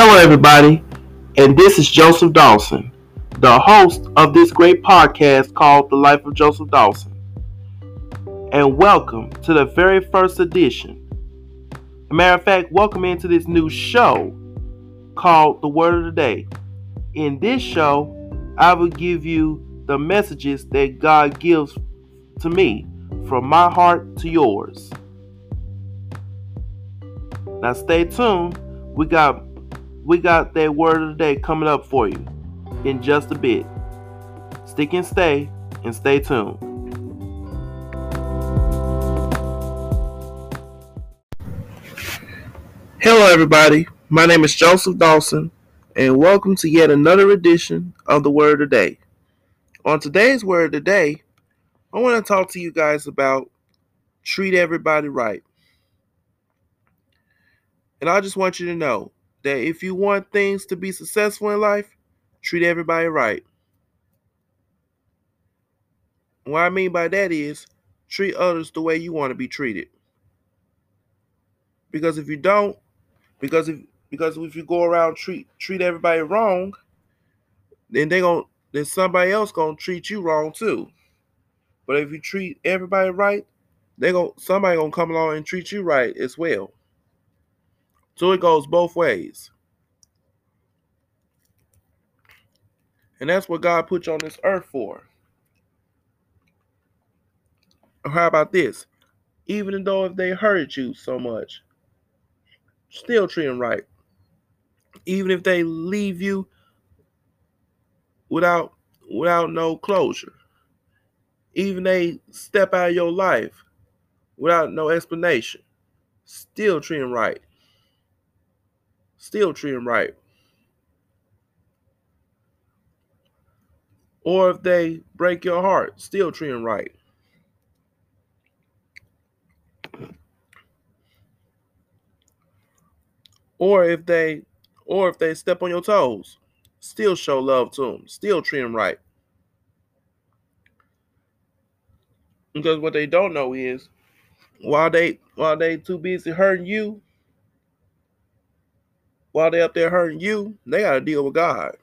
Hello, everybody, and this is Joseph Dawson, the host of this great podcast called The Life of Joseph Dawson. And welcome to the very first edition. Matter of fact, welcome into this new show called The Word of the Day. In this show, I will give you the messages that God gives to me from my heart to yours. Now stay tuned. We got we got that word of the day coming up for you in just a bit. Stick and stay and stay tuned. Hello, everybody. My name is Joseph Dawson, and welcome to yet another edition of the Word of the Day. On today's Word of the Day, I want to talk to you guys about treat everybody right. And I just want you to know that if you want things to be successful in life, treat everybody right. What I mean by that is treat others the way you want to be treated. Because if you don't, because if because if you go around treat treat everybody wrong, then they going then somebody else gonna treat you wrong too. But if you treat everybody right, they going somebody gonna come along and treat you right as well. So it goes both ways. And that's what God put you on this earth for. How about this? Even though if they hurt you so much, still treat them right. Even if they leave you without without no closure. Even they step out of your life without no explanation. Still treat them right still treat them right. Or if they break your heart, still treat them right. Or if they or if they step on your toes, still show love to them, still treat them right. Because what they don't know is while they while they too busy hurting you, while they're up there hurting you, they got to deal with God.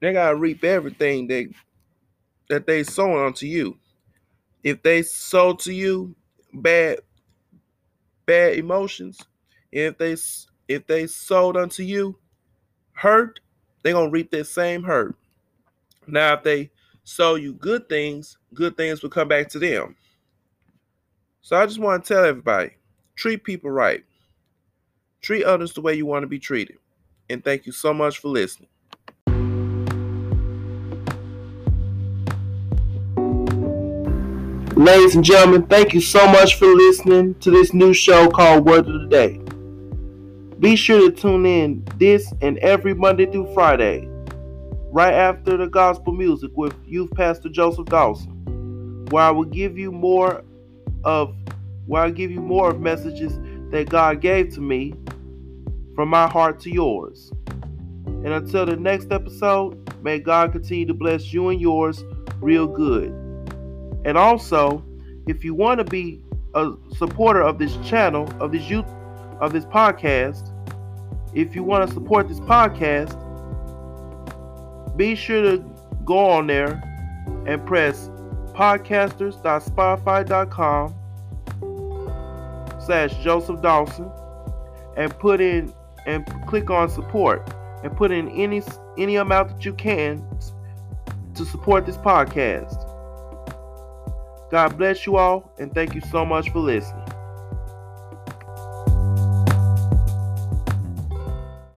They got to reap everything they that they sown unto you. If they sow to you bad bad emotions, if they if they sowed unto you hurt, they're gonna reap that same hurt. Now, if they sow you good things, good things will come back to them. So I just want to tell everybody, treat people right. Treat others the way you want to be treated. And thank you so much for listening. Ladies and gentlemen, thank you so much for listening to this new show called Word of the Day. Be sure to tune in this and every Monday through Friday, right after the gospel music with Youth Pastor Joseph Dawson, where I will give you more of where I give you more of messages that God gave to me from my heart to yours. And until the next episode, may God continue to bless you and yours real good. And also, if you want to be a supporter of this channel, of this youth, of this podcast, if you want to support this podcast, be sure to go on there and press podcasters.spotify.com slash Joseph Dawson and put in and click on support and put in any any amount that you can to support this podcast. God bless you all and thank you so much for listening.